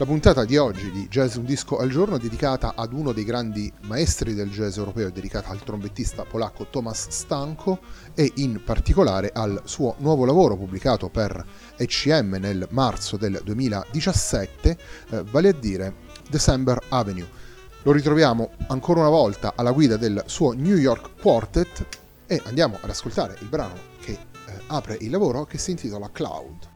La puntata di oggi di Jazz Un Disco al Giorno è dedicata ad uno dei grandi maestri del jazz europeo, è dedicata al trombettista polacco Tomasz Stanko e in particolare al suo nuovo lavoro pubblicato per ECM nel marzo del 2017, eh, vale a dire December Avenue. Lo ritroviamo ancora una volta alla guida del suo New York Quartet e andiamo ad ascoltare il brano che eh, apre il lavoro che si intitola Cloud.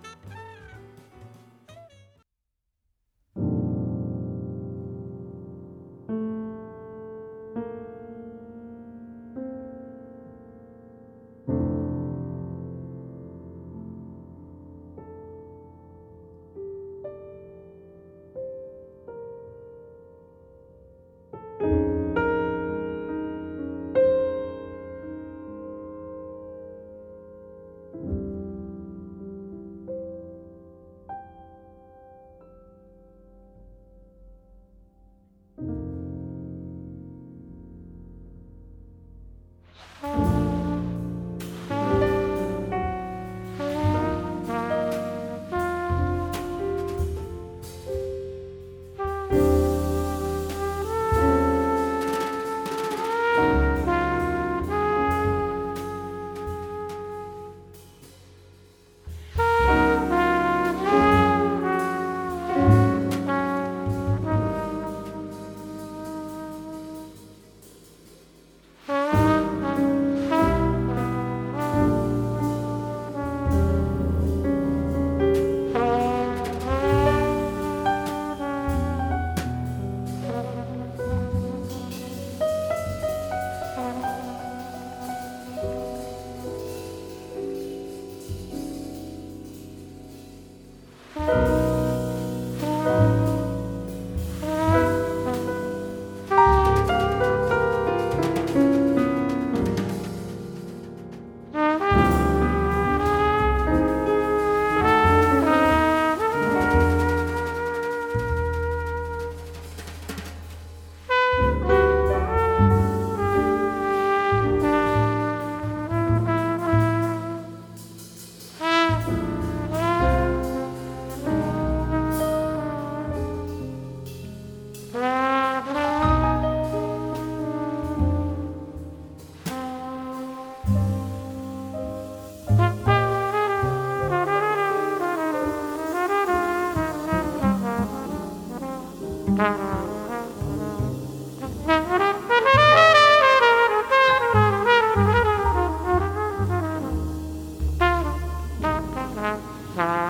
Mm-hmm.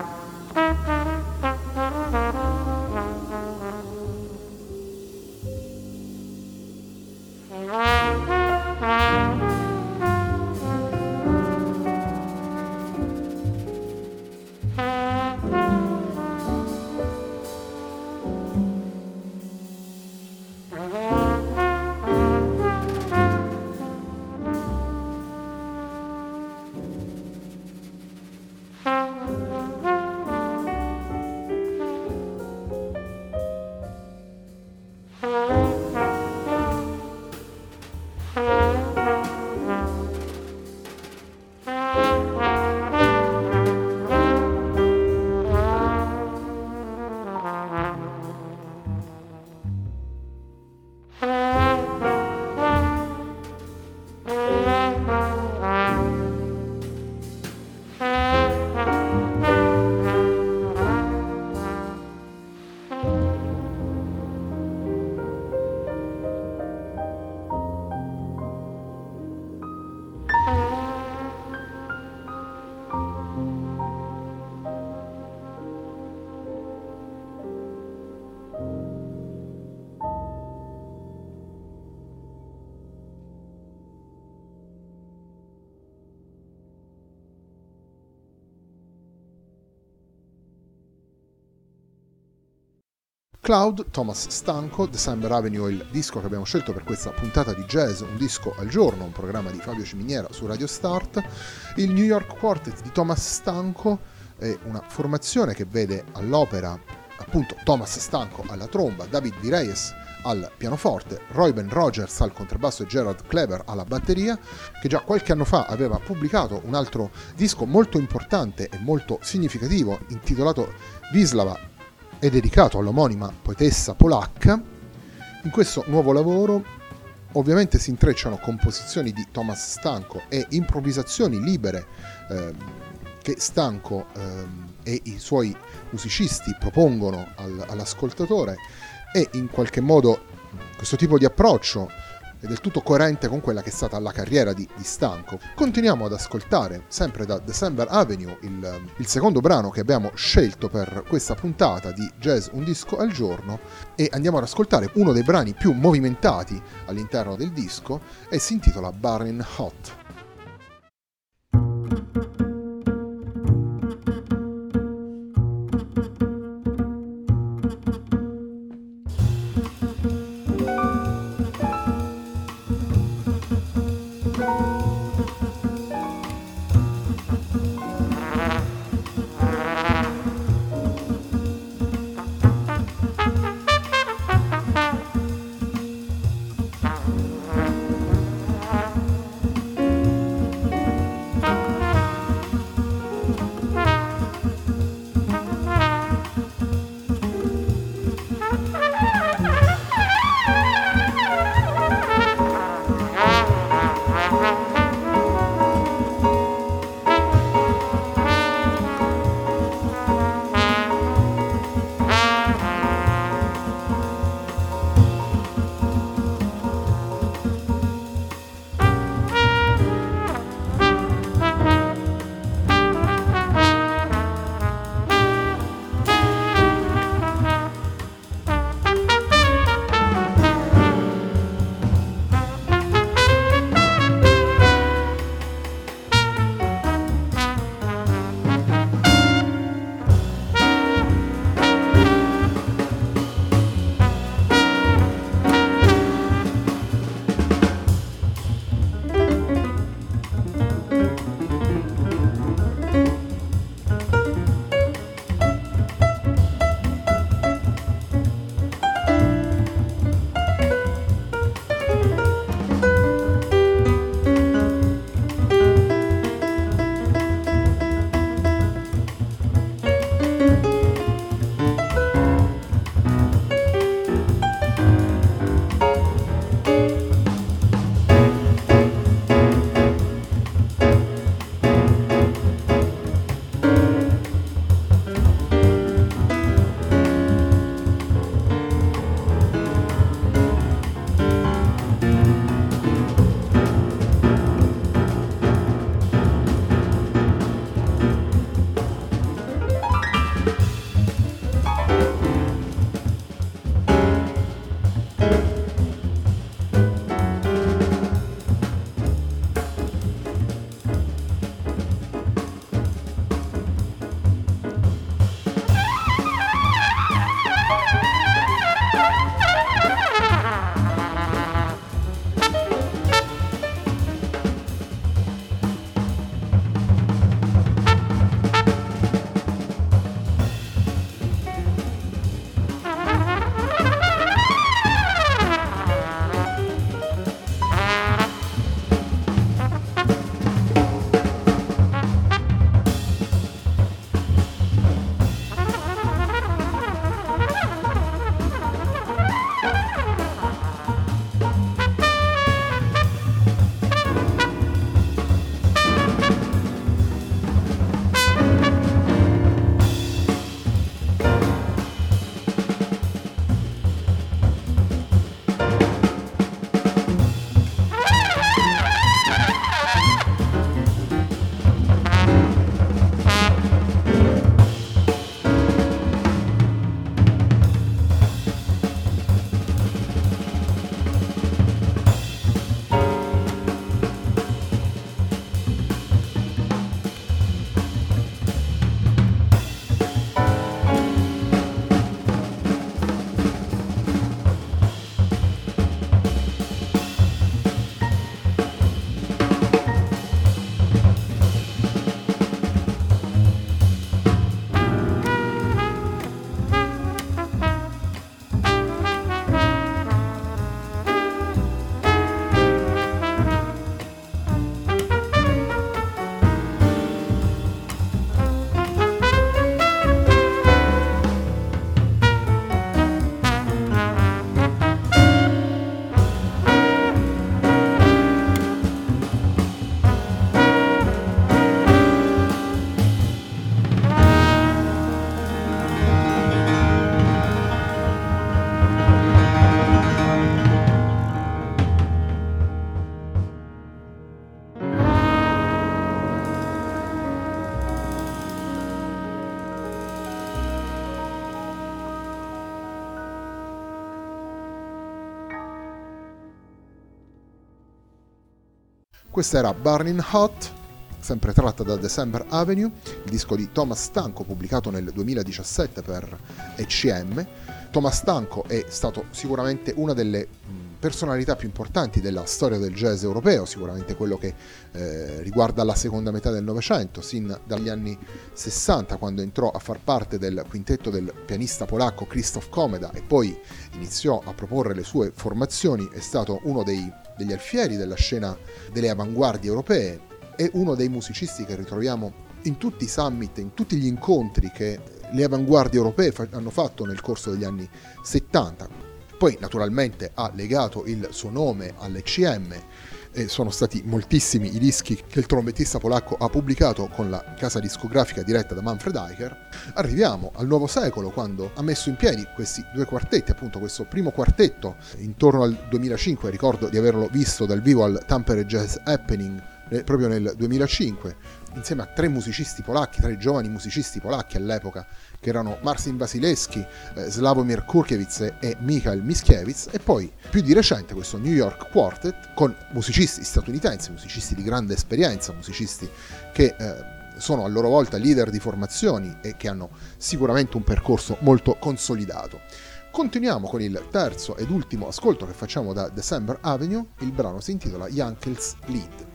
Cloud, Thomas Stanco, December Avenue è il disco che abbiamo scelto per questa puntata di jazz, un disco al giorno, un programma di Fabio Ciminiera su Radio Start. Il New York Quartet di Thomas Stanco è una formazione che vede all'opera appunto Thomas Stanco alla tromba, David Vireyes al pianoforte, Royben Rogers al contrabbasso e Gerard Kleber alla batteria, che già qualche anno fa aveva pubblicato un altro disco molto importante e molto significativo intitolato Vislava è dedicato all'omonima poetessa polacca. In questo nuovo lavoro ovviamente si intrecciano composizioni di Thomas Stanco e improvvisazioni libere eh, che Stanco eh, e i suoi musicisti propongono al, all'ascoltatore e in qualche modo questo tipo di approccio è del tutto coerente con quella che è stata la carriera di, di Stanco. Continuiamo ad ascoltare, sempre da December Avenue, il, il, secondo brano che abbiamo scelto per questa puntata di Jazz Un disco al giorno e andiamo ad ascoltare uno dei brani più movimentati all'interno del disco e si intitola Burning Hot. Questa era Burning Hot, sempre tratta da December Avenue, il disco di Thomas Stanco pubblicato nel 2017 per ECM. Thomas Stanco è stato sicuramente una delle personalità più importanti della storia del jazz europeo, sicuramente quello che eh, riguarda la seconda metà del Novecento, sin dagli anni 60 quando entrò a far parte del quintetto del pianista polacco Krzysztof Komeda e poi iniziò a proporre le sue formazioni, è stato uno dei, degli alfieri della scena delle avanguardie europee è uno dei musicisti che ritroviamo in tutti i summit, in tutti gli incontri che le avanguardie europee hanno fatto nel corso degli anni 70. Poi naturalmente ha legato il suo nome all'ECM e sono stati moltissimi i dischi che il trombettista polacco ha pubblicato con la casa discografica diretta da Manfred Eicher. Arriviamo al nuovo secolo quando ha messo in piedi questi due quartetti, appunto questo primo quartetto intorno al 2005, ricordo di averlo visto dal vivo al Tampere Jazz Happening proprio nel 2005, insieme a tre musicisti polacchi, tre giovani musicisti polacchi all'epoca, che erano Marcin Wasilewski, eh, Slavomir Kurkiewicz e Michael Miskiewicz, e poi più di recente questo New York Quartet con musicisti statunitensi, musicisti di grande esperienza, musicisti che eh, sono a loro volta leader di formazioni e che hanno sicuramente un percorso molto consolidato. Continuiamo con il terzo ed ultimo ascolto che facciamo da December Avenue, il brano si intitola Yankel's Lead.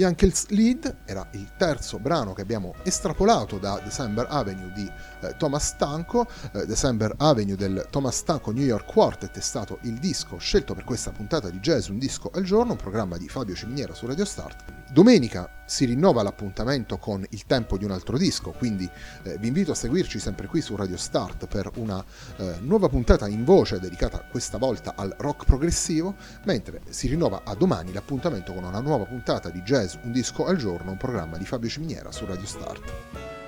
Yankel's Lead era il terzo brano che abbiamo estrapolato da December Avenue di eh, Thomas Stanco. Eh, December Avenue del Thomas Stanco New York Quartet è stato il disco scelto per questa puntata di Jazz Un Disco al Giorno, un programma di Fabio Ciminiera su Radio Start. Domenica si rinnova l'appuntamento con il tempo di un altro disco, quindi eh, vi invito a seguirci sempre qui su Radio Start per una eh, nuova puntata in voce dedicata questa volta al rock progressivo, mentre si rinnova a domani l'appuntamento con una nuova puntata di Jazz Un Disco al Giorno, un programma di Fabio Ciminiera su Radio Start.